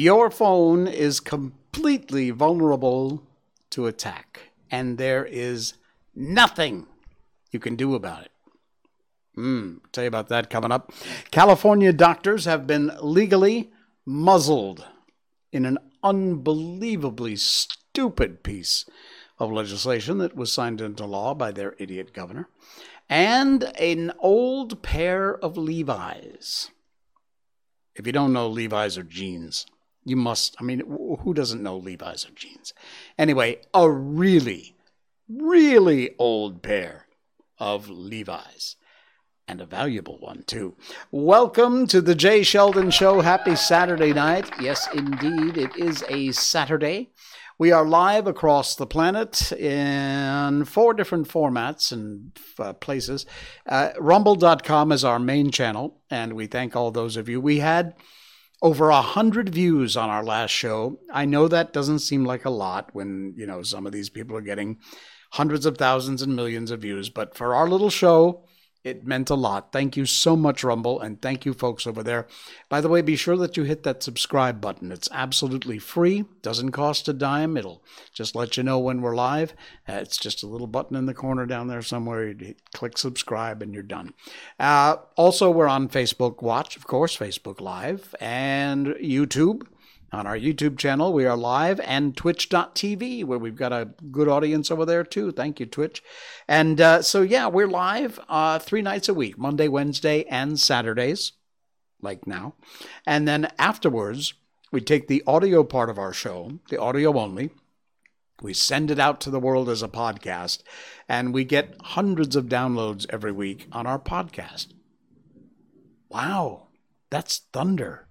your phone is completely vulnerable to attack, and there is nothing you can do about it. Hmm, tell you about that coming up. California doctors have been legally muzzled in an unbelievably stupid piece of legislation that was signed into law by their idiot governor. And an old pair of Levi's. If you don't know, Levi's are jeans. You must, I mean, who doesn't know Levi's or jeans? Anyway, a really, really old pair of Levi's. And a valuable one, too. Welcome to the Jay Sheldon Show. Happy Saturday night. Yes, indeed, it is a Saturday. We are live across the planet in four different formats and uh, places. Uh, rumble.com is our main channel, and we thank all those of you. We had over a hundred views on our last show. I know that doesn't seem like a lot when you know some of these people are getting hundreds of thousands and millions of views, but for our little show, it meant a lot. Thank you so much, Rumble, and thank you, folks over there. By the way, be sure that you hit that subscribe button. It's absolutely free, doesn't cost a dime. It'll just let you know when we're live. Uh, it's just a little button in the corner down there somewhere. You click subscribe, and you're done. Uh, also, we're on Facebook Watch, of course, Facebook Live, and YouTube on our YouTube channel. We are live and twitch.tv, where we've got a good audience over there too. Thank you, Twitch. And uh, so, yeah, we're live uh, three nights a week Monday, Wednesday, and Saturdays, like now. And then afterwards, we take the audio part of our show, the audio only. We send it out to the world as a podcast, and we get hundreds of downloads every week on our podcast. Wow, that's thunder.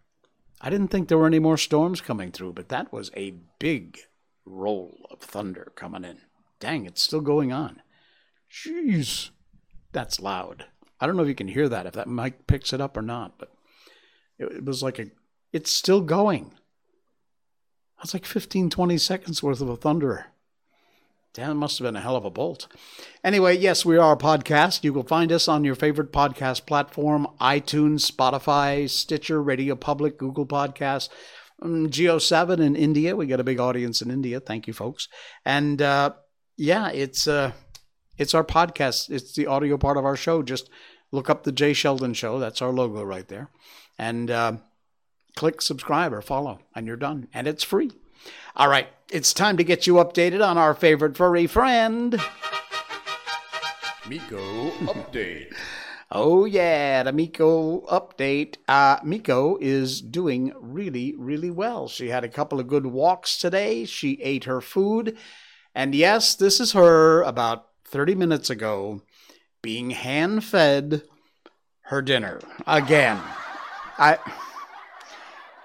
I didn't think there were any more storms coming through, but that was a big roll of thunder coming in. Dang, it's still going on. Jeez, that's loud. I don't know if you can hear that, if that mic picks it up or not, but it, was like a, it's still going. That's like 15, 20 seconds worth of a thunder. Damn, must have been a hell of a bolt. Anyway, yes, we are a podcast. You will find us on your favorite podcast platform iTunes, Spotify, Stitcher, Radio Public, Google Podcasts, um, JioSaavn in India. We got a big audience in India. Thank you, folks. And uh, yeah, it's uh, it's our podcast. It's the audio part of our show. Just look up the Jay Sheldon Show. That's our logo right there. And uh, click subscribe or follow, and you're done. And it's free. All right, it's time to get you updated on our favorite furry friend. Miko update. oh yeah, the Miko update. Uh, Miko is doing really, really well. She had a couple of good walks today. She ate her food, and yes, this is her about 30 minutes ago being hand fed her dinner again. I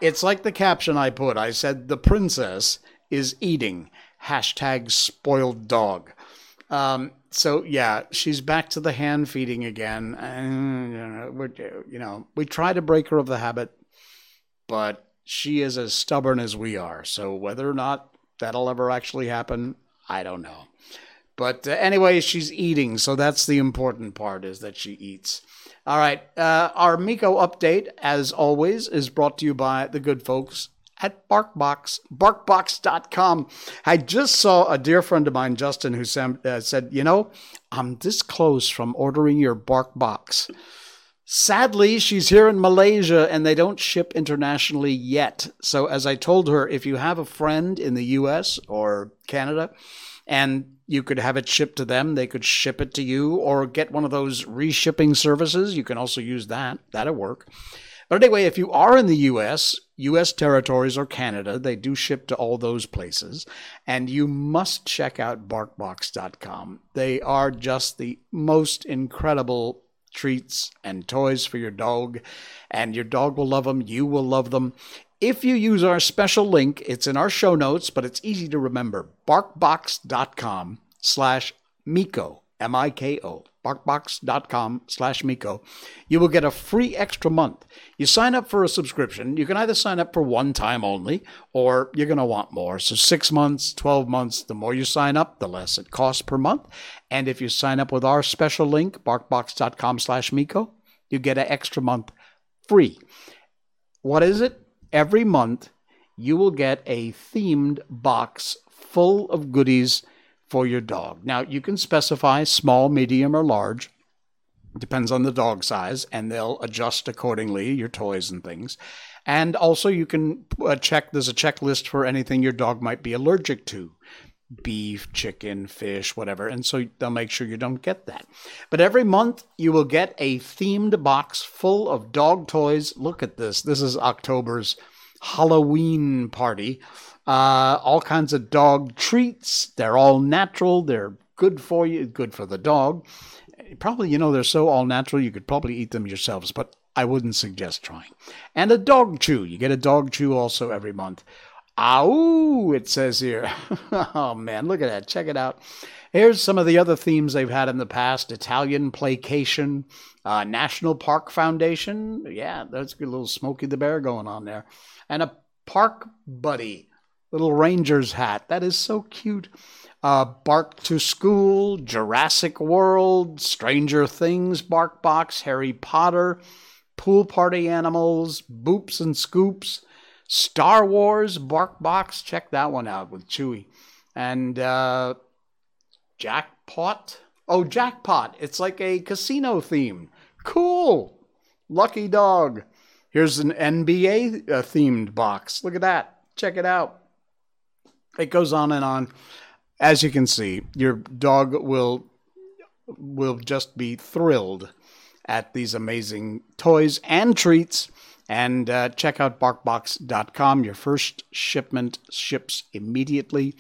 it's like the caption I put. I said the princess is eating. Hashtag spoiled dog. Um, so yeah, she's back to the hand feeding again. And, you know, we try to break her of the habit, but she is as stubborn as we are. So whether or not that'll ever actually happen, I don't know. But uh, anyway, she's eating, so that's the important part is that she eats. All right, uh, our Miko update, as always, is brought to you by the good folks at BarkBox, barkbox.com. I just saw a dear friend of mine, Justin, who uh, said, You know, I'm this close from ordering your BarkBox. Sadly, she's here in Malaysia and they don't ship internationally yet. So, as I told her, if you have a friend in the US or Canada and you could have it shipped to them, they could ship it to you or get one of those reshipping services. You can also use that, that'll work. But anyway, if you are in the US, US territories or Canada, they do ship to all those places. And you must check out barkbox.com. They are just the most incredible treats and toys for your dog. And your dog will love them. You will love them. If you use our special link, it's in our show notes, but it's easy to remember. Barkbox.com slash Miko, M-I-K-O barkbox.com slash Miko, you will get a free extra month. You sign up for a subscription. You can either sign up for one time only, or you're going to want more. So six months, 12 months, the more you sign up, the less it costs per month. And if you sign up with our special link, barkbox.com slash Miko, you get an extra month free. What is it? Every month, you will get a themed box full of goodies for your dog. Now, you can specify small, medium, or large. Depends on the dog size, and they'll adjust accordingly, your toys and things. And also, you can uh, check, there's a checklist for anything your dog might be allergic to beef, chicken, fish, whatever. And so they'll make sure you don't get that. But every month, you will get a themed box full of dog toys. Look at this. This is October's Halloween party. Uh, all kinds of dog treats. They're all natural. They're good for you, good for the dog. Probably, you know, they're so all natural, you could probably eat them yourselves, but I wouldn't suggest trying. And a dog chew. You get a dog chew also every month. Ow, it says here. oh man, look at that. Check it out. Here's some of the other themes they've had in the past Italian placation, uh, National Park Foundation. Yeah, that's a good little Smokey the Bear going on there. And a park buddy, little ranger's hat. That is so cute. Uh, Bark to School, Jurassic World, Stranger Things, Bark Box, Harry Potter, Pool Party Animals, Boops and Scoops. Star Wars Bark Box. Check that one out with Chewy. And uh, Jackpot. Oh, Jackpot. It's like a casino theme. Cool. Lucky Dog. Here's an NBA uh, themed box. Look at that. Check it out. It goes on and on. As you can see, your dog will will just be thrilled at these amazing toys and treats and uh, check out barkbox.com. Your first shipment ships immediately.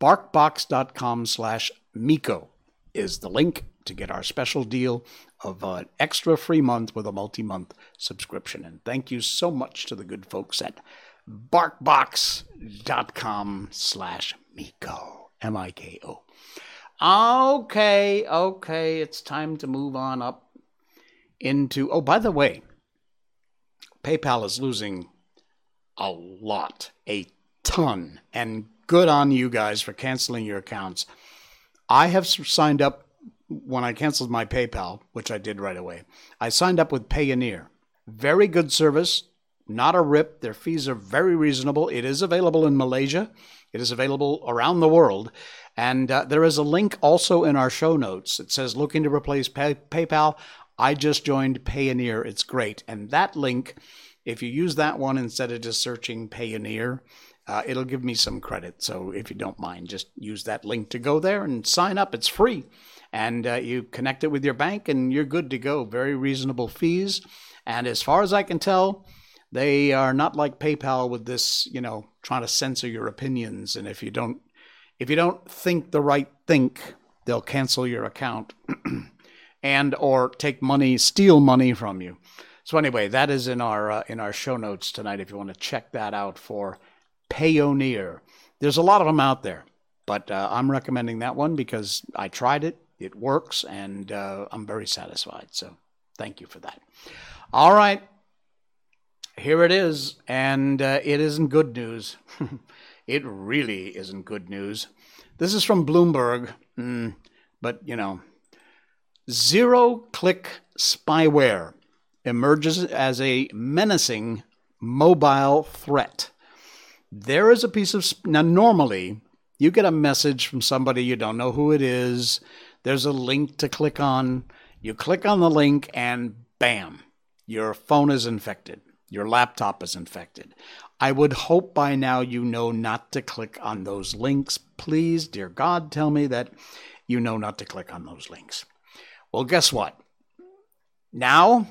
Barkbox.com slash Miko is the link to get our special deal of an extra free month with a multi-month subscription. And thank you so much to the good folks at barkbox.com slash Miko. M-I-K-O. Okay, okay, it's time to move on up into... Oh, by the way, PayPal is losing a lot, a ton, and good on you guys for canceling your accounts. I have signed up when I canceled my PayPal, which I did right away. I signed up with Payoneer. Very good service, not a rip. Their fees are very reasonable. It is available in Malaysia. It is available around the world. And uh, there is a link also in our show notes. It says looking to replace pay- PayPal. I just joined Payoneer. It's great. And that link, if you use that one instead of just searching Payoneer, uh, it'll give me some credit. So if you don't mind, just use that link to go there and sign up. It's free. And uh, you connect it with your bank and you're good to go. Very reasonable fees. And as far as I can tell, they are not like PayPal with this, you know, trying to censor your opinions. And if you don't, if you don't think the right think, they'll cancel your account. and or take money, steal money from you. So anyway, that is in our uh, in our show notes tonight. If you want to check that out for Payoneer, there's a lot of them out there, but uh, I'm recommending that one because I tried it. It works, and uh, I'm very satisfied. So thank you for that. All right, here it is, and uh, it isn't good news. it really isn't good news. This is from Bloomberg, mm, but you know Zero click spyware emerges as a menacing mobile threat. There is a piece of. Sp- now, normally, you get a message from somebody you don't know who it is. There's a link to click on. You click on the link, and bam, your phone is infected. Your laptop is infected. I would hope by now you know not to click on those links. Please, dear God, tell me that you know not to click on those links. Well, guess what? Now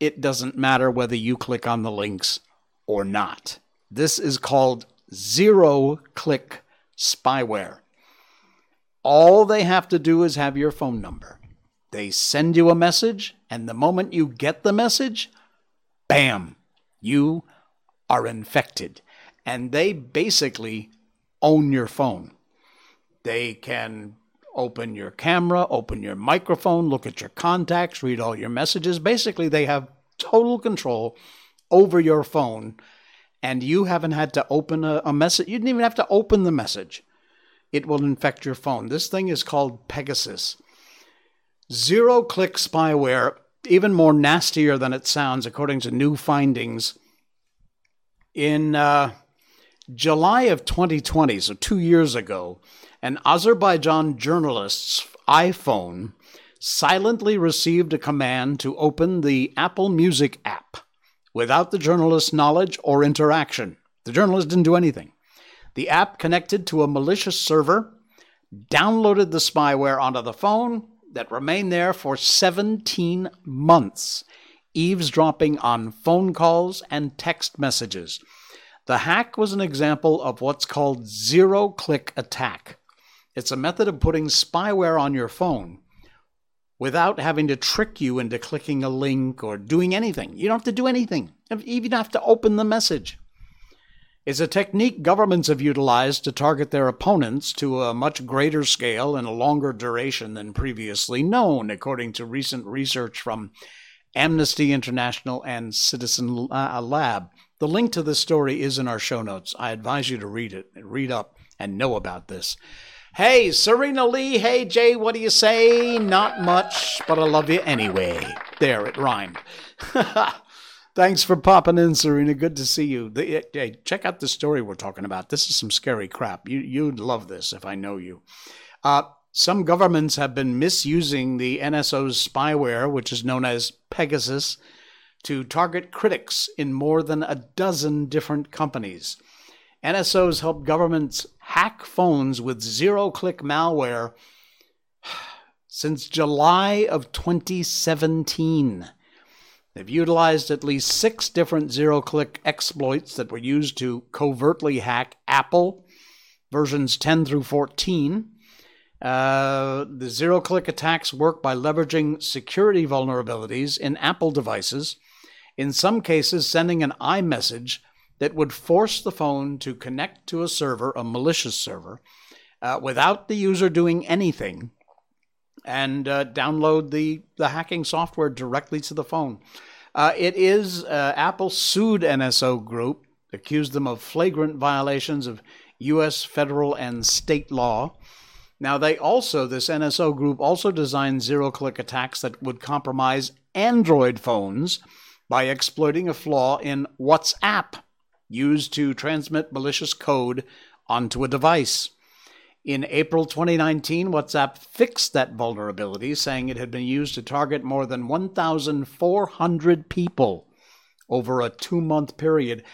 it doesn't matter whether you click on the links or not. This is called zero click spyware. All they have to do is have your phone number. They send you a message, and the moment you get the message, bam, you are infected. And they basically own your phone. They can open your camera, open your microphone, look at your contacts, read all your messages. Basically, they have total control over your phone, and you haven't had to open a, a message. You didn't even have to open the message. It will infect your phone. This thing is called Pegasus. Zero click spyware, even more nastier than it sounds, according to new findings in. Uh, July of 2020, so two years ago, an Azerbaijan journalist's iPhone silently received a command to open the Apple Music app without the journalist's knowledge or interaction. The journalist didn't do anything. The app connected to a malicious server, downloaded the spyware onto the phone that remained there for 17 months, eavesdropping on phone calls and text messages. The hack was an example of what's called zero click attack. It's a method of putting spyware on your phone without having to trick you into clicking a link or doing anything. You don't have to do anything, you even have to open the message. It's a technique governments have utilized to target their opponents to a much greater scale and a longer duration than previously known, according to recent research from Amnesty International and Citizen uh, Lab. The link to this story is in our show notes. I advise you to read it, read up, and know about this. Hey, Serena Lee. Hey, Jay, what do you say? Not much, but I love you anyway. There, it rhymed. Thanks for popping in, Serena. Good to see you. Hey, check out the story we're talking about. This is some scary crap. You, you'd love this if I know you. Uh, some governments have been misusing the NSO's spyware, which is known as Pegasus, to target critics in more than a dozen different companies. NSOs help governments hack phones with zero click malware since July of 2017. They've utilized at least six different zero click exploits that were used to covertly hack Apple versions 10 through 14. Uh, the zero click attacks work by leveraging security vulnerabilities in Apple devices, in some cases, sending an iMessage that would force the phone to connect to a server, a malicious server, uh, without the user doing anything and uh, download the, the hacking software directly to the phone. Uh, it is uh, Apple sued NSO Group, accused them of flagrant violations of U.S. federal and state law. Now, they also, this NSO group also designed zero click attacks that would compromise Android phones by exploiting a flaw in WhatsApp used to transmit malicious code onto a device. In April 2019, WhatsApp fixed that vulnerability, saying it had been used to target more than 1,400 people over a two month period.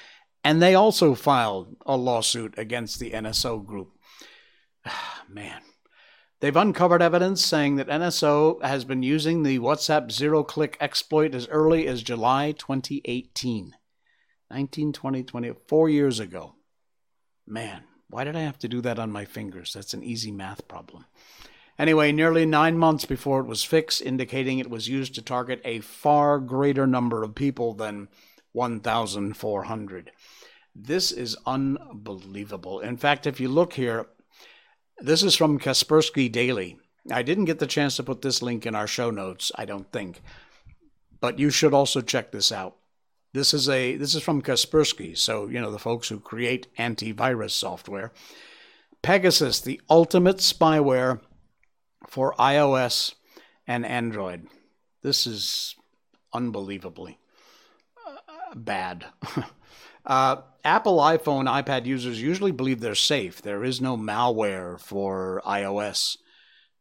And they also filed a lawsuit against the NSO group. Man. They've uncovered evidence saying that NSO has been using the WhatsApp zero click exploit as early as July 2018. 19, 20, 20, four years ago. Man, why did I have to do that on my fingers? That's an easy math problem. Anyway, nearly nine months before it was fixed, indicating it was used to target a far greater number of people than 1,400. This is unbelievable. In fact, if you look here, this is from Kaspersky Daily. I didn't get the chance to put this link in our show notes, I don't think, but you should also check this out. This is a this is from Kaspersky, so you know the folks who create antivirus software. Pegasus, the ultimate spyware for iOS and Android. This is unbelievably uh, bad. uh, Apple iPhone, iPad users usually believe they're safe. There is no malware for iOS,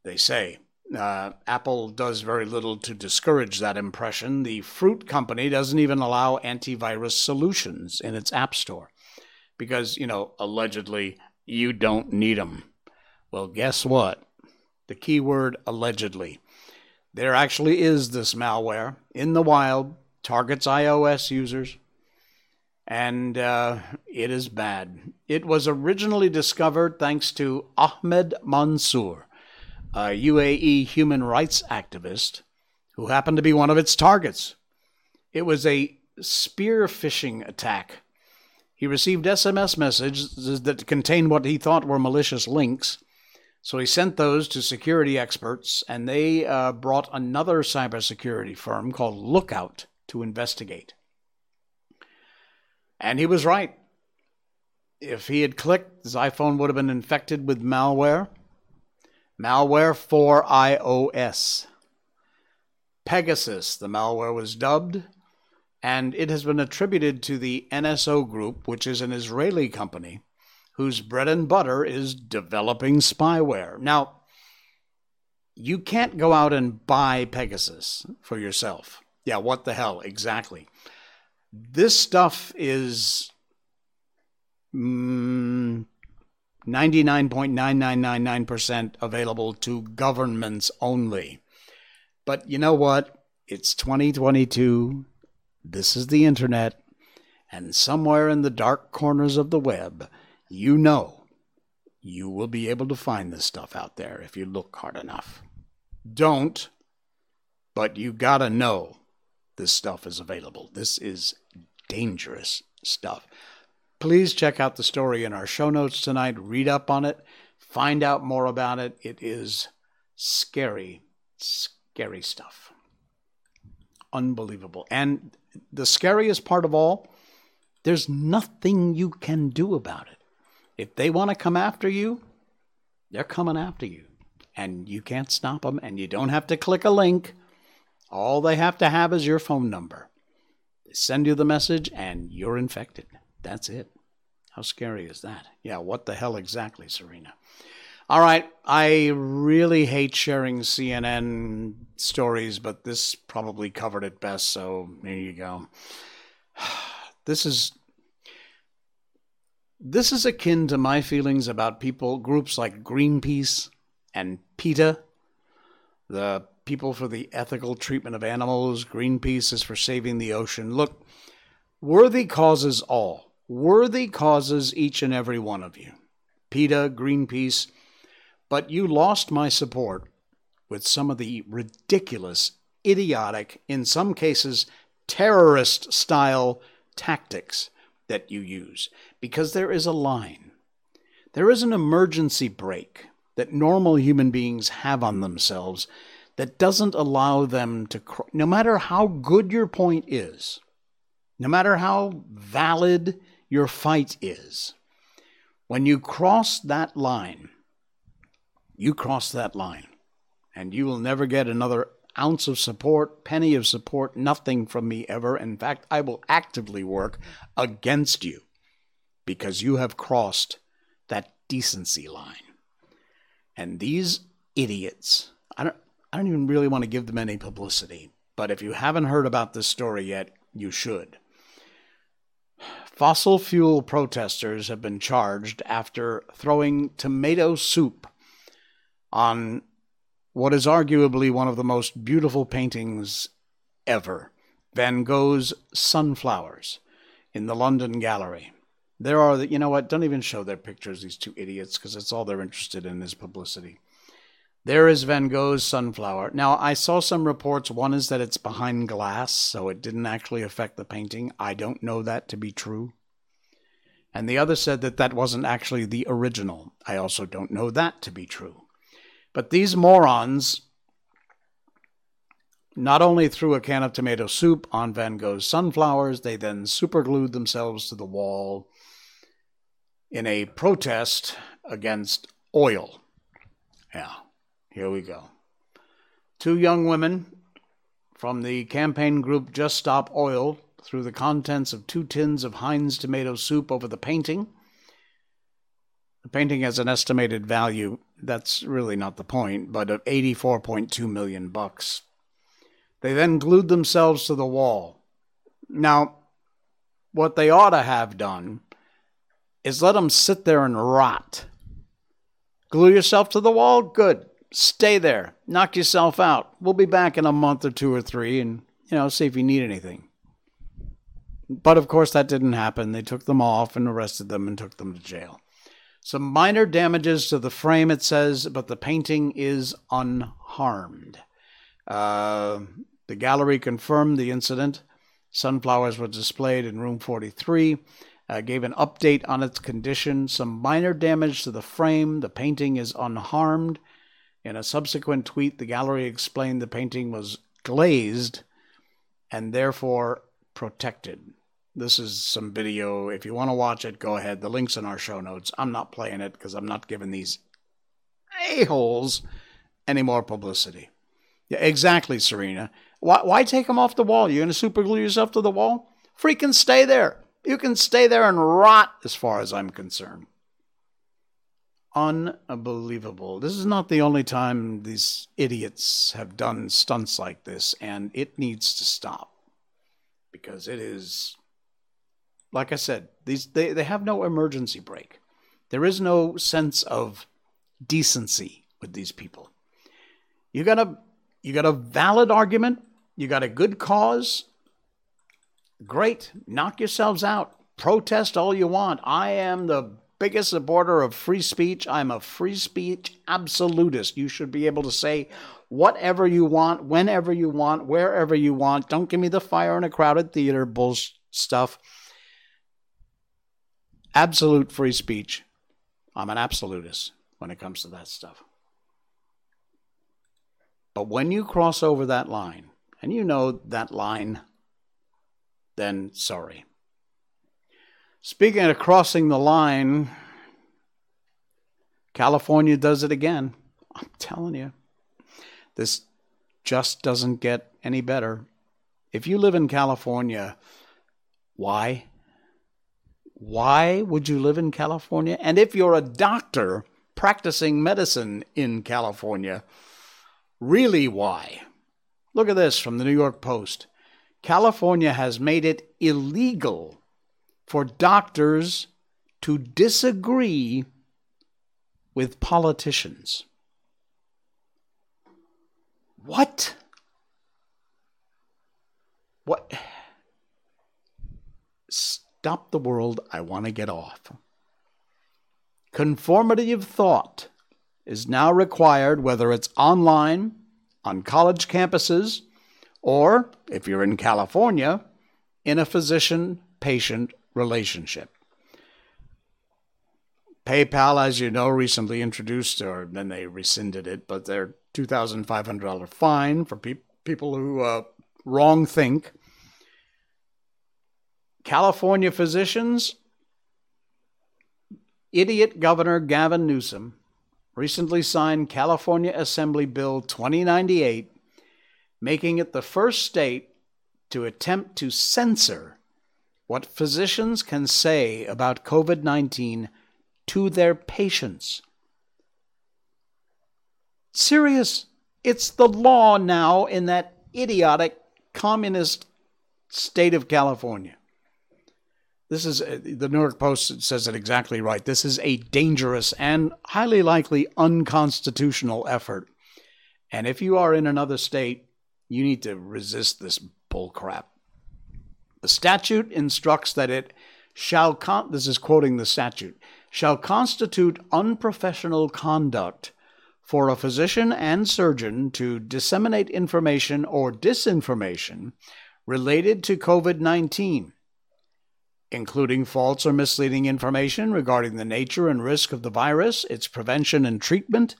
they say. Uh, Apple does very little to discourage that impression. The Fruit Company doesn't even allow antivirus solutions in its App Store because, you know, allegedly you don't need them. Well, guess what? The keyword allegedly. There actually is this malware in the wild, targets iOS users, and uh, it is bad. It was originally discovered thanks to Ahmed Mansour a UAE human rights activist who happened to be one of its targets. It was a spear phishing attack. He received SMS messages that contained what he thought were malicious links. So he sent those to security experts, and they uh, brought another cybersecurity firm called Lookout to investigate. And he was right. If he had clicked, his iPhone would have been infected with malware Malware for iOS. Pegasus, the malware was dubbed. and it has been attributed to the NSO Group, which is an Israeli company whose bread and butter is developing spyware. Now, you can't go out and buy Pegasus for yourself. Yeah, what the hell? Exactly. This stuff is mm, 99.9999% available to governments only. But you know what? It's 2022. This is the internet. And somewhere in the dark corners of the web, you know you will be able to find this stuff out there if you look hard enough. Don't, but you gotta know this stuff is available. This is dangerous stuff. Please check out the story in our show notes tonight. Read up on it. Find out more about it. It is scary, scary stuff. Unbelievable. And the scariest part of all, there's nothing you can do about it. If they want to come after you, they're coming after you. And you can't stop them, and you don't have to click a link. All they have to have is your phone number. They send you the message, and you're infected. That's it. How scary is that? Yeah, what the hell exactly, Serena? All right, I really hate sharing CNN stories, but this probably covered it best, so there you go. This is this is akin to my feelings about people groups like Greenpeace and PETA, the people for the ethical treatment of animals, Greenpeace is for saving the ocean. Look, worthy causes all. Worthy causes each and every one of you. PETA, Greenpeace, but you lost my support with some of the ridiculous, idiotic, in some cases, terrorist style tactics that you use because there is a line. There is an emergency brake that normal human beings have on themselves that doesn't allow them to, no matter how good your point is, no matter how valid your fight is, when you cross that line, you cross that line, and you will never get another ounce of support, penny of support, nothing from me ever. In fact, I will actively work against you because you have crossed that decency line. And these idiots, I don't I don't even really want to give them any publicity, but if you haven't heard about this story yet, you should. Fossil fuel protesters have been charged after throwing tomato soup on what is arguably one of the most beautiful paintings ever Van Gogh's Sunflowers in the London Gallery. There are, the, you know what, don't even show their pictures, these two idiots, because it's all they're interested in is publicity. There is Van Gogh's Sunflower. Now, I saw some reports. One is that it's behind glass, so it didn't actually affect the painting. I don't know that to be true. And the other said that that wasn't actually the original. I also don't know that to be true. But these morons not only threw a can of tomato soup on Van Gogh's sunflowers, they then superglued themselves to the wall in a protest against oil. Yeah, here we go. Two young women from the campaign group Just Stop Oil threw the contents of two tins of Heinz tomato soup over the painting. The painting has an estimated value that's really not the point, but of 84.2 million bucks. They then glued themselves to the wall. Now, what they ought to have done is let them sit there and rot. Glue yourself to the wall? Good. Stay there. Knock yourself out. We'll be back in a month or two or three and, you know, see if you need anything. But of course, that didn't happen. They took them off and arrested them and took them to jail. Some minor damages to the frame, it says, but the painting is unharmed. Uh, the gallery confirmed the incident. Sunflowers were displayed in room 43, uh, gave an update on its condition. Some minor damage to the frame. The painting is unharmed. In a subsequent tweet, the gallery explained the painting was glazed and therefore protected. This is some video. If you want to watch it, go ahead. The link's in our show notes. I'm not playing it because I'm not giving these a-holes any more publicity. Yeah, exactly, Serena. Why, why take them off the wall? You're going to super glue yourself to the wall? Freaking stay there. You can stay there and rot as far as I'm concerned. Unbelievable. This is not the only time these idiots have done stunts like this, and it needs to stop because it is, like I said, these they, they have no emergency brake. There is no sense of decency with these people. You got a you got a valid argument, you got a good cause. Great, knock yourselves out. Protest all you want. I am the biggest supporter of free speech. I'm a free speech absolutist. You should be able to say whatever you want, whenever you want, wherever you want. Don't give me the fire in a crowded theater bullshit stuff. Absolute free speech. I'm an absolutist when it comes to that stuff. But when you cross over that line, and you know that line, then sorry. Speaking of crossing the line, California does it again. I'm telling you. This just doesn't get any better. If you live in California, why? Why would you live in California? And if you're a doctor practicing medicine in California, really why? Look at this from the New York Post. California has made it illegal for doctors to disagree with politicians. What? What? Stop the world. I want to get off. Conformity of thought is now required whether it's online, on college campuses, or, if you're in California, in a physician patient relationship. PayPal, as you know, recently introduced, or then they rescinded it, but their $2,500 fine for pe- people who uh, wrong think. California physicians, idiot Governor Gavin Newsom recently signed California Assembly Bill 2098, making it the first state to attempt to censor what physicians can say about COVID 19 to their patients. Serious. It's the law now in that idiotic communist state of California. This is uh, the New York Post says it exactly right. This is a dangerous and highly likely unconstitutional effort. And if you are in another state, you need to resist this bullcrap. The statute instructs that it shall, con- this is quoting the statute, shall constitute unprofessional conduct for a physician and surgeon to disseminate information or disinformation related to COVID 19, including false or misleading information regarding the nature and risk of the virus, its prevention and treatment,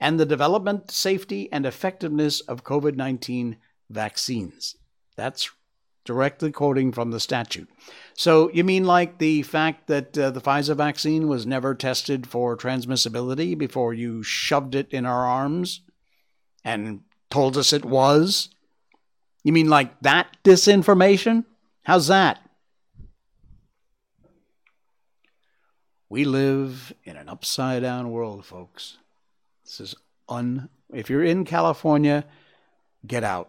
and the development, safety, and effectiveness of COVID 19 vaccines. That's directly quoting from the statute. So you mean like the fact that uh, the Pfizer vaccine was never tested for transmissibility before you shoved it in our arms and told us it was? You mean like that disinformation? How's that? We live in an upside down world, folks. This is un. If you're in California, get out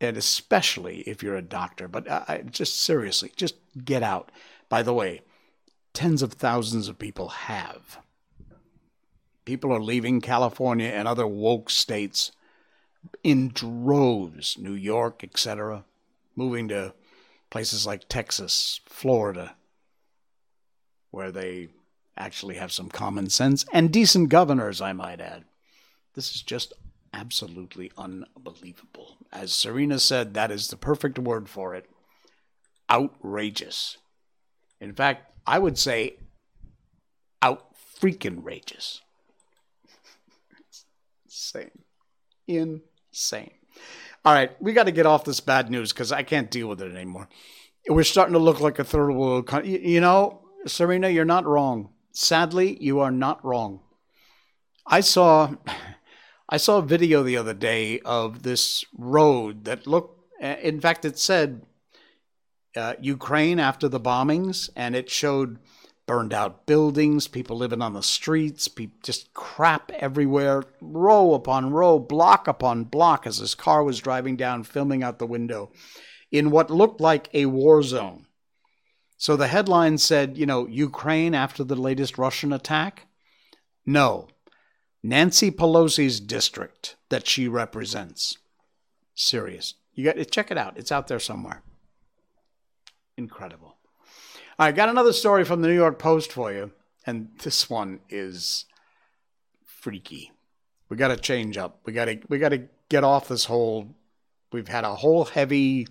and especially if you're a doctor. But I, just seriously, just get out. By the way, tens of thousands of people have. People are leaving California and other woke states in droves, New York, etc., moving to places like Texas, Florida, where they actually have some common sense and decent governors, I might add. This is just absolutely unbelievable. As Serena said, that is the perfect word for it outrageous. In fact, I would say out freaking rageous. Insane. Insane. All right, we got to get off this bad news because I can't deal with it anymore. We're starting to look like a third world country. You know, Serena, you're not wrong. Sadly, you are not wrong. I saw I saw a video the other day of this road that looked, in fact, it said uh, Ukraine after the bombings, and it showed burned out buildings, people living on the streets, just crap everywhere, row upon row, block upon block, as his car was driving down, filming out the window in what looked like a war zone. So the headline said, you know, Ukraine after the latest Russian attack? No. Nancy Pelosi's district that she represents. Serious. You got to check it out. It's out there somewhere. Incredible. I got another story from the New York Post for you, and this one is freaky. We got to change up. We got to we got to get off this whole. We've had a whole heavy,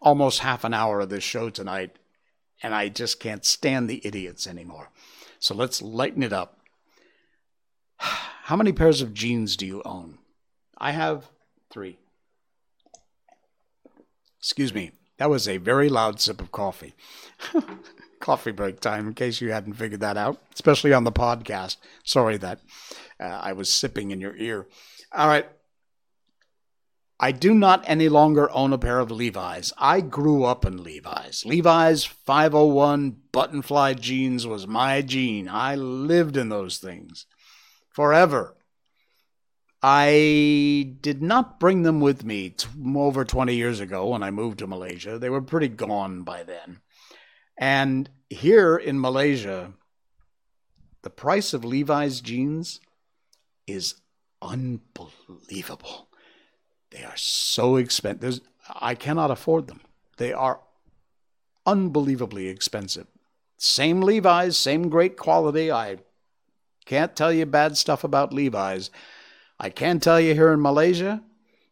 almost half an hour of this show tonight, and I just can't stand the idiots anymore. So let's lighten it up. How many pairs of jeans do you own? I have three. Excuse me. That was a very loud sip of coffee. coffee break time, in case you hadn't figured that out, especially on the podcast. Sorry that uh, I was sipping in your ear. All right. I do not any longer own a pair of Levi's. I grew up in Levi's. Levi's 501 button fly jeans was my jean. I lived in those things forever. I did not bring them with me t- over 20 years ago when I moved to Malaysia. They were pretty gone by then. And here in Malaysia, the price of Levi's jeans is unbelievable. They are so expensive. I cannot afford them. They are unbelievably expensive. Same Levi's, same great quality. I can't tell you bad stuff about Levi's I can tell you here in Malaysia,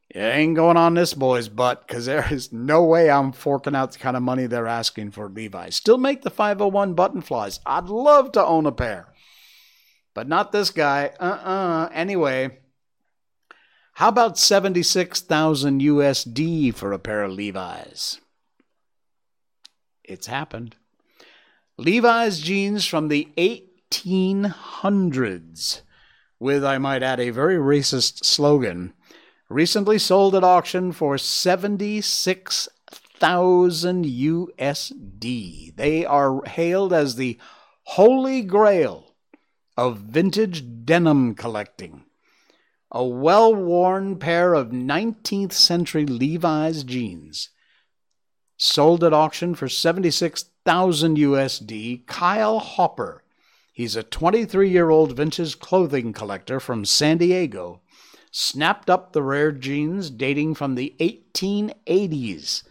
it ain't going on this boy's butt because there is no way I'm forking out the kind of money they're asking for Levi's. Still make the 501 button flies. I'd love to own a pair, but not this guy. Uh uh-uh. uh Anyway, how about 76,000 USD for a pair of Levi's? It's happened. Levi's jeans from the 1800s with, I might add, a very racist slogan, recently sold at auction for 76,000 USD. They are hailed as the holy grail of vintage denim collecting. A well worn pair of 19th century Levi's jeans. Sold at auction for 76,000 USD. Kyle Haupert He's a 23 year old vintage clothing collector from San Diego. Snapped up the rare jeans dating from the 1880s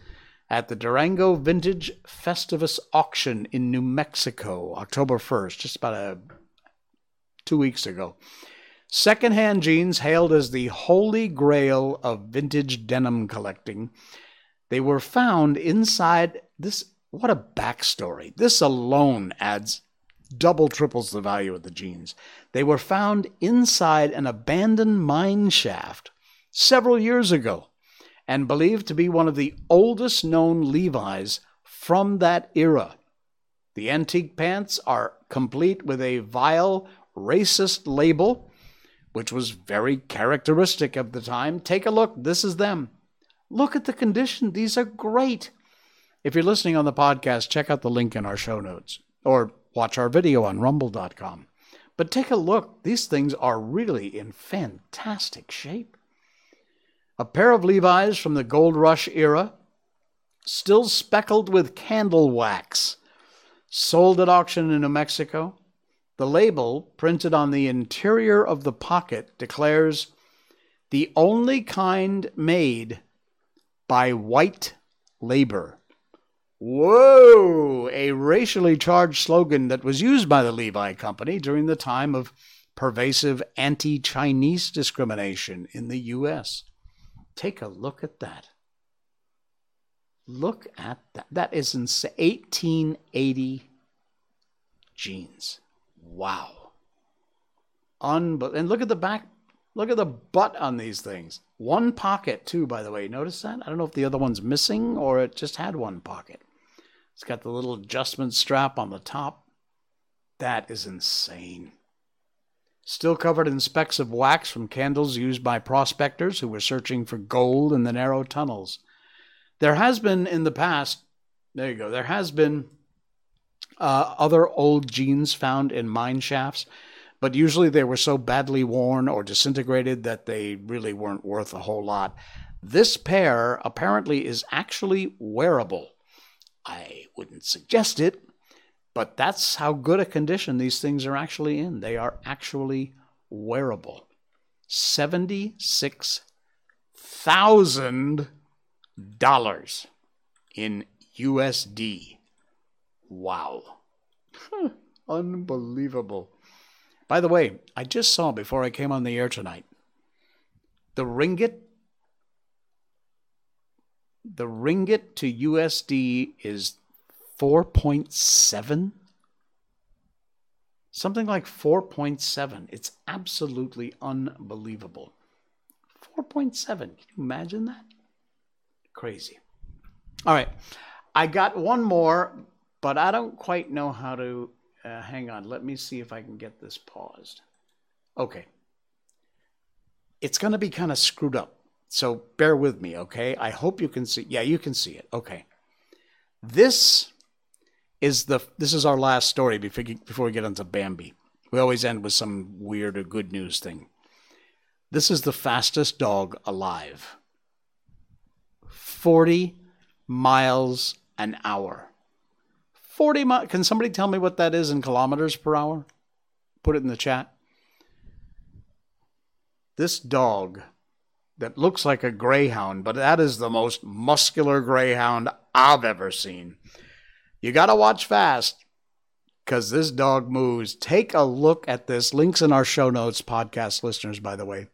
at the Durango Vintage Festivus auction in New Mexico, October 1st, just about a, two weeks ago. Secondhand jeans hailed as the holy grail of vintage denim collecting. They were found inside this. What a backstory. This alone adds double triples the value of the jeans. They were found inside an abandoned mine shaft several years ago and believed to be one of the oldest known Levi's from that era. The antique pants are complete with a vile, racist label, which was very characteristic of the time. Take a look. This is them. Look at the condition. These are great. If you're listening on the podcast, check out the link in our show notes or Watch our video on rumble.com. But take a look, these things are really in fantastic shape. A pair of Levi's from the Gold Rush era, still speckled with candle wax, sold at auction in New Mexico. The label, printed on the interior of the pocket, declares the only kind made by white labor. Whoa! A racially charged slogan that was used by the Levi Company during the time of pervasive anti Chinese discrimination in the U.S. Take a look at that. Look at that. That is in 1880 jeans. Wow. Unbe- and look at the back. Look at the butt on these things. One pocket, too, by the way. Notice that? I don't know if the other one's missing or it just had one pocket. It's got the little adjustment strap on the top. That is insane. still covered in specks of wax from candles used by prospectors who were searching for gold in the narrow tunnels. There has been in the past, there you go, there has been uh, other old jeans found in mine shafts, but usually they were so badly worn or disintegrated that they really weren't worth a whole lot. This pair apparently is actually wearable. I wouldn't suggest it, but that's how good a condition these things are actually in. They are actually wearable. $76,000 in USD. Wow. Unbelievable. By the way, I just saw before I came on the air tonight the ringgit the ringgit to USD is 4.7 something like 4.7 it's absolutely unbelievable. 4.7 can you imagine that? Crazy. All right. I got one more but i don't quite know how to uh, hang on. Let me see if i can get this paused. Okay. It's going to be kind of screwed up so bear with me okay i hope you can see yeah you can see it okay this is the this is our last story before before we get into Bambi. We always end with some weird or good news thing. This is the fastest dog alive. 40 miles an hour. 40 miles. Can somebody tell me what that is in kilometers per hour? Put it in the chat. This dog that looks like a greyhound, but that is the most muscular greyhound I've ever seen. You got to watch fast because this dog moves. Take a look at this. Links in our show notes, podcast listeners, by the way.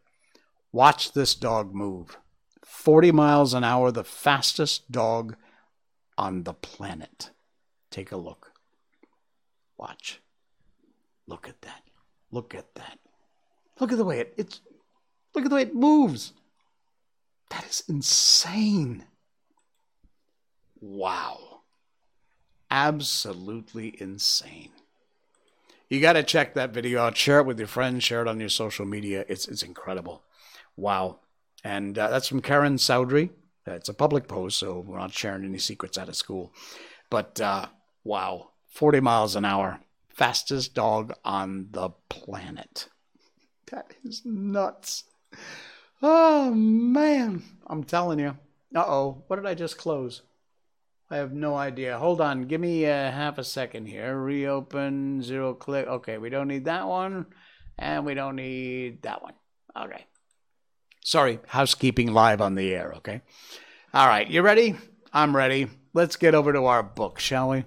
Watch this dog move. 40 miles an hour, the fastest dog on the planet. Take a look. Watch. Look at that. Look at that. Look at the way it it's look at the way it moves. That is insane. Wow absolutely insane. You got to check that video out. Share it with your friends. Share it on your social media. It's it's incredible. Wow. And uh, that's from Karen Soudry. It's a public post, so we're not sharing any secrets out of school. But uh, wow, 40 miles an hour, fastest dog on the planet. That is nuts. Oh man, I'm telling you. Uh oh, what did I just close? I have no idea. Hold on. Give me uh, half a second here. Reopen, zero click. Okay, we don't need that one. And we don't need that one. Okay. Sorry, housekeeping live on the air, okay? All right, you ready? I'm ready. Let's get over to our book, shall we?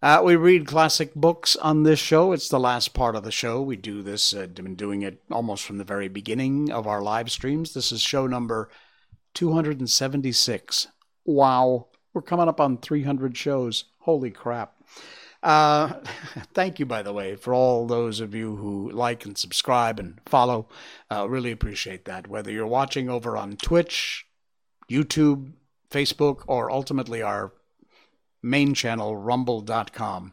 Uh, we read classic books on this show. It's the last part of the show. We do this, uh, been doing it almost from the very beginning of our live streams. This is show number 276. Wow. We're coming up on 300 shows. Holy crap. Uh, thank you, by the way, for all those of you who like and subscribe and follow. Uh, really appreciate that. Whether you're watching over on Twitch, YouTube, Facebook, or ultimately our main channel, rumble.com.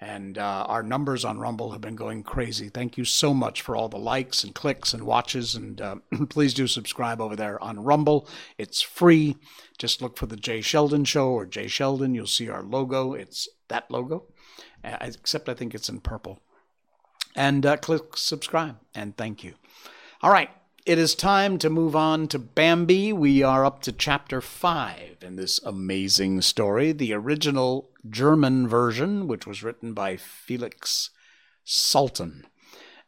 And uh, our numbers on Rumble have been going crazy. Thank you so much for all the likes and clicks and watches. And uh, please do subscribe over there on Rumble. It's free. Just look for the Jay Sheldon Show or Jay Sheldon. You'll see our logo. It's that logo, except I think it's in purple. And uh, click subscribe. And thank you. All right. It is time to move on to Bambi. We are up to chapter 5 in this amazing story. The original German version, which was written by Felix Salten.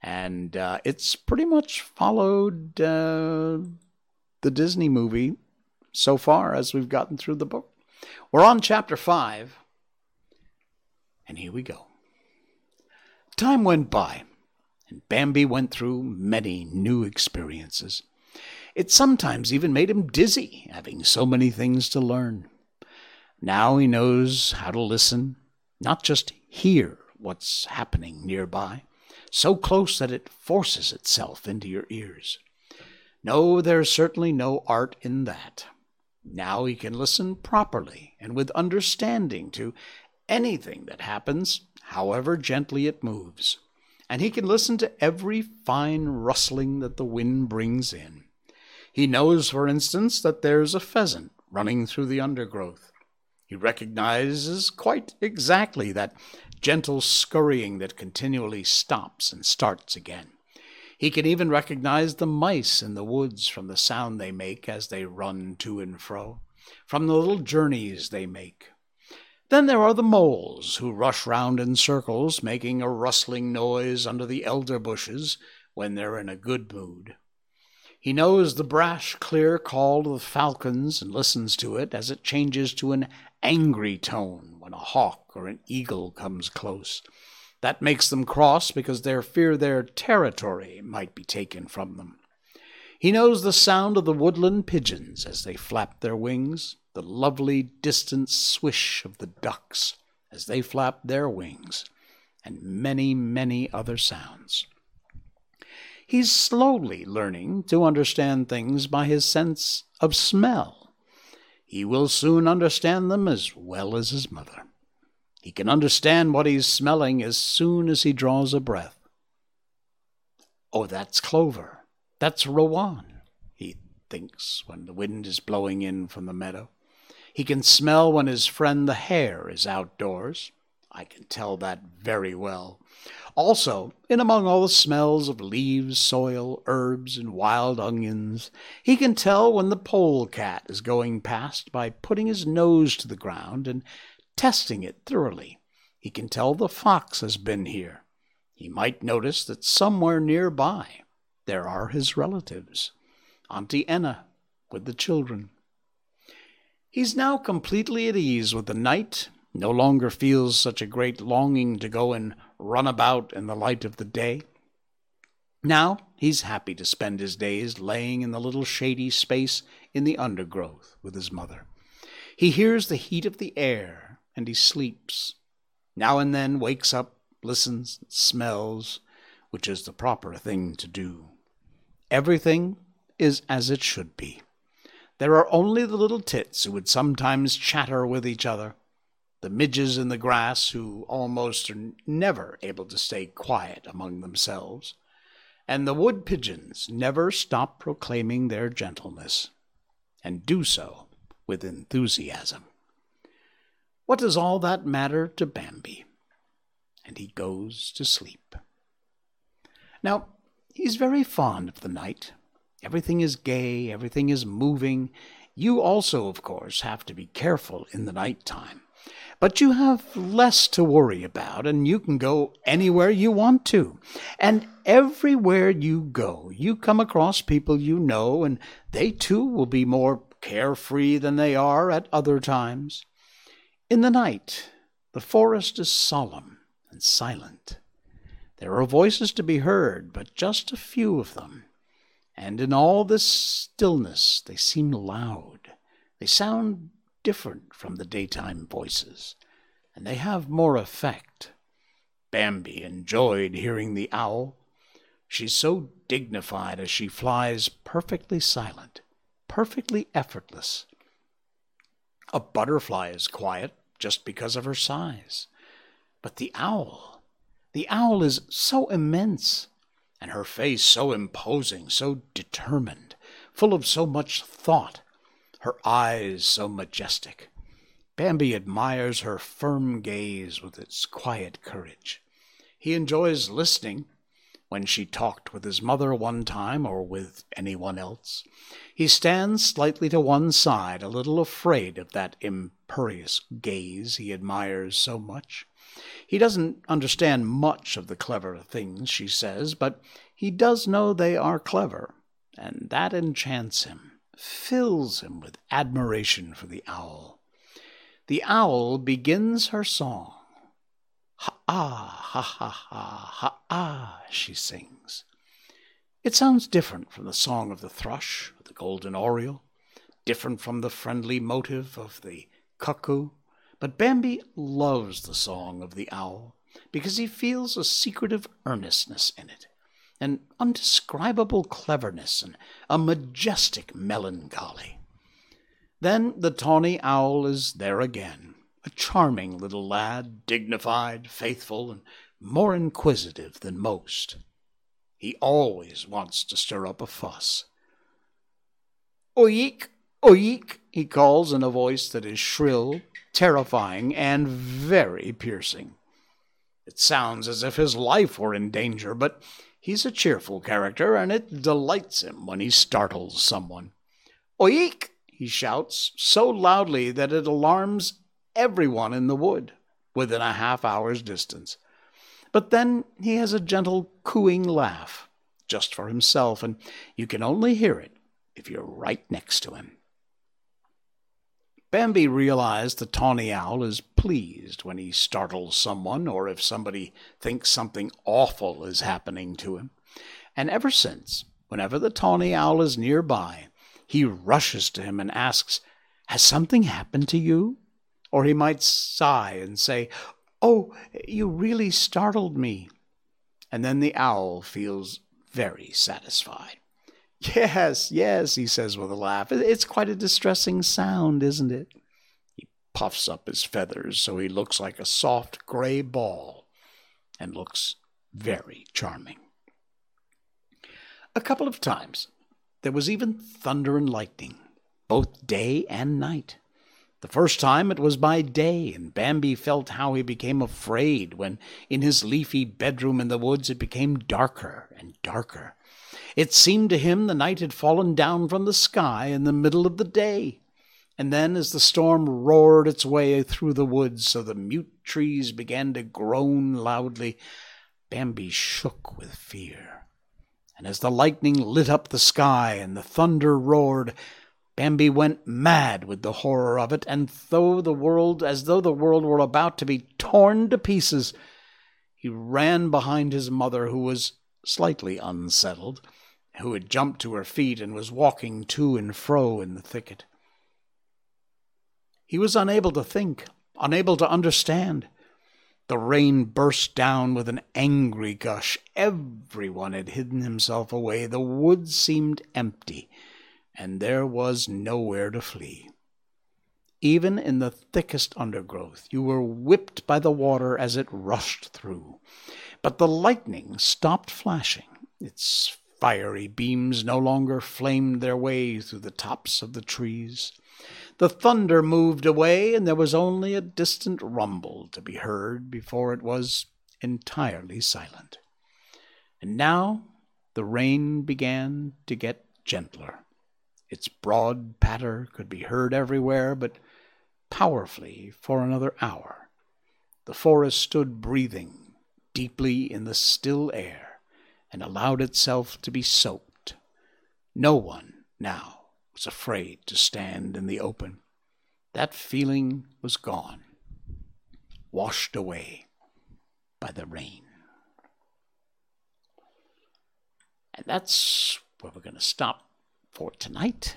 And uh, it's pretty much followed uh, the Disney movie so far as we've gotten through the book. We're on chapter 5, and here we go. Time went by, Bambi went through many new experiences. It sometimes even made him dizzy, having so many things to learn. Now he knows how to listen, not just hear what's happening nearby, so close that it forces itself into your ears. No, there's certainly no art in that. Now he can listen properly and with understanding to anything that happens, however gently it moves. And he can listen to every fine rustling that the wind brings in. He knows, for instance, that there's a pheasant running through the undergrowth. He recognizes quite exactly that gentle scurrying that continually stops and starts again. He can even recognize the mice in the woods from the sound they make as they run to and fro, from the little journeys they make. Then there are the moles who rush round in circles, making a rustling noise under the elder bushes when they're in a good mood. He knows the brash, clear call of the falcons and listens to it as it changes to an angry tone when a hawk or an eagle comes close. That makes them cross because they fear their territory might be taken from them. He knows the sound of the woodland pigeons as they flap their wings, the lovely distant swish of the ducks as they flap their wings, and many, many other sounds. He's slowly learning to understand things by his sense of smell. He will soon understand them as well as his mother. He can understand what he's smelling as soon as he draws a breath. Oh, that's clover. That's rowan, he thinks when the wind is blowing in from the meadow. He can smell when his friend the hare is outdoors. I can tell that very well. Also, in among all the smells of leaves, soil, herbs, and wild onions, he can tell when the polecat is going past by putting his nose to the ground and testing it thoroughly. He can tell the fox has been here. He might notice that somewhere nearby there are his relatives, Auntie Ena with the children. He's now completely at ease with the night no longer feels such a great longing to go and run about in the light of the day. Now he's happy to spend his days laying in the little shady space in the undergrowth with his mother. He hears the heat of the air and he sleeps. Now and then wakes up, listens, smells, which is the proper thing to do. Everything is as it should be. There are only the little tits who would sometimes chatter with each other the midges in the grass who almost are never able to stay quiet among themselves, and the wood pigeons never stop proclaiming their gentleness, and do so with enthusiasm. What does all that matter to Bambi? And he goes to sleep. Now, he's very fond of the night. Everything is gay, everything is moving. You also, of course, have to be careful in the night time. But you have less to worry about, and you can go anywhere you want to. And everywhere you go, you come across people you know, and they too will be more carefree than they are at other times. In the night, the forest is solemn and silent. There are voices to be heard, but just a few of them. And in all this stillness, they seem loud. They sound different from the daytime voices, and they have more effect. Bambi enjoyed hearing the owl. She's so dignified as she flies perfectly silent, perfectly effortless. A butterfly is quiet just because of her size. But the owl, the owl is so immense, and her face so imposing, so determined, full of so much thought her eyes so majestic. Bambi admires her firm gaze with its quiet courage. He enjoys listening when she talked with his mother one time or with anyone else. He stands slightly to one side, a little afraid of that imperious gaze he admires so much. He doesn't understand much of the clever things she says, but he does know they are clever, and that enchants him fills him with admiration for the owl. The owl begins her song. Ha ah, ha ha ha, ha ah, she sings. It sounds different from the song of the thrush or the golden oriole, different from the friendly motive of the cuckoo, but Bambi loves the song of the owl because he feels a secretive earnestness in it an undescribable cleverness and a majestic melancholy. Then the tawny owl is there again, a charming little lad, dignified, faithful, and more inquisitive than most. He always wants to stir up a fuss. Oik, oik, he calls in a voice that is shrill, terrifying, and very piercing. It sounds as if his life were in danger, but he's a cheerful character, and it delights him when he startles someone. Oik! he shouts so loudly that it alarms everyone in the wood within a half hour's distance. But then he has a gentle cooing laugh, just for himself, and you can only hear it if you're right next to him. Bambi realized the tawny owl is pleased when he startles someone or if somebody thinks something awful is happening to him. And ever since, whenever the tawny owl is nearby, he rushes to him and asks, Has something happened to you? Or he might sigh and say, Oh, you really startled me. And then the owl feels very satisfied. Yes, yes, he says with a laugh. It's quite a distressing sound, isn't it? He puffs up his feathers so he looks like a soft gray ball and looks very charming. A couple of times there was even thunder and lightning, both day and night. The first time it was by day, and Bambi felt how he became afraid when, in his leafy bedroom in the woods, it became darker and darker. It seemed to him the night had fallen down from the sky in the middle of the day. And then, as the storm roared its way through the woods so the mute trees began to groan loudly, Bambi shook with fear. And as the lightning lit up the sky and the thunder roared, Bambi went mad with the horror of it, and though the world, as though the world were about to be torn to pieces, he ran behind his mother, who was slightly unsettled, who had jumped to her feet and was walking to and fro in the thicket. He was unable to think, unable to understand. The rain burst down with an angry gush. Everyone had hidden himself away. The woods seemed empty and there was nowhere to flee. Even in the thickest undergrowth, you were whipped by the water as it rushed through. But the lightning stopped flashing. Its fiery beams no longer flamed their way through the tops of the trees. The thunder moved away, and there was only a distant rumble to be heard before it was entirely silent. And now the rain began to get gentler. Its broad patter could be heard everywhere, but powerfully for another hour. The forest stood breathing deeply in the still air and allowed itself to be soaked. No one now was afraid to stand in the open. That feeling was gone, washed away by the rain. And that's where we're going to stop for tonight.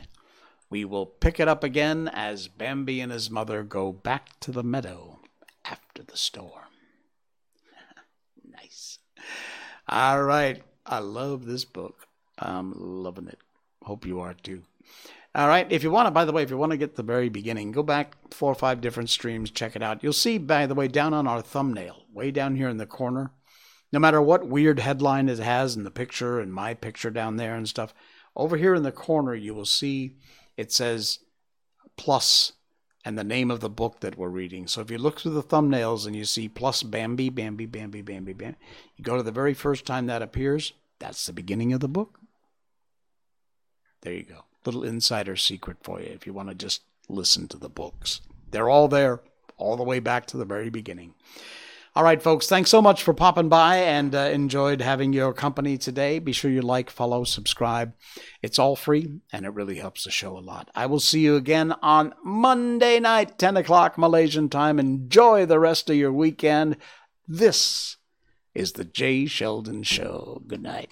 We will pick it up again as Bambi and his mother go back to the meadow after the storm. All right. I love this book. I'm loving it. Hope you are too. All right. If you want to, by the way, if you want to get the very beginning, go back four or five different streams, check it out. You'll see, by the way, down on our thumbnail, way down here in the corner, no matter what weird headline it has in the picture and my picture down there and stuff, over here in the corner, you will see it says plus and the name of the book that we're reading. So if you look through the thumbnails and you see plus Bambi, Bambi, Bambi, Bambi, Bambi, you go to the very first time that appears, that's the beginning of the book. There you go. Little insider secret for you if you want to just listen to the books. They're all there, all the way back to the very beginning. All right, folks, thanks so much for popping by and uh, enjoyed having your company today. Be sure you like, follow, subscribe. It's all free and it really helps the show a lot. I will see you again on Monday night, 10 o'clock Malaysian time. Enjoy the rest of your weekend. This is the Jay Sheldon Show. Good night.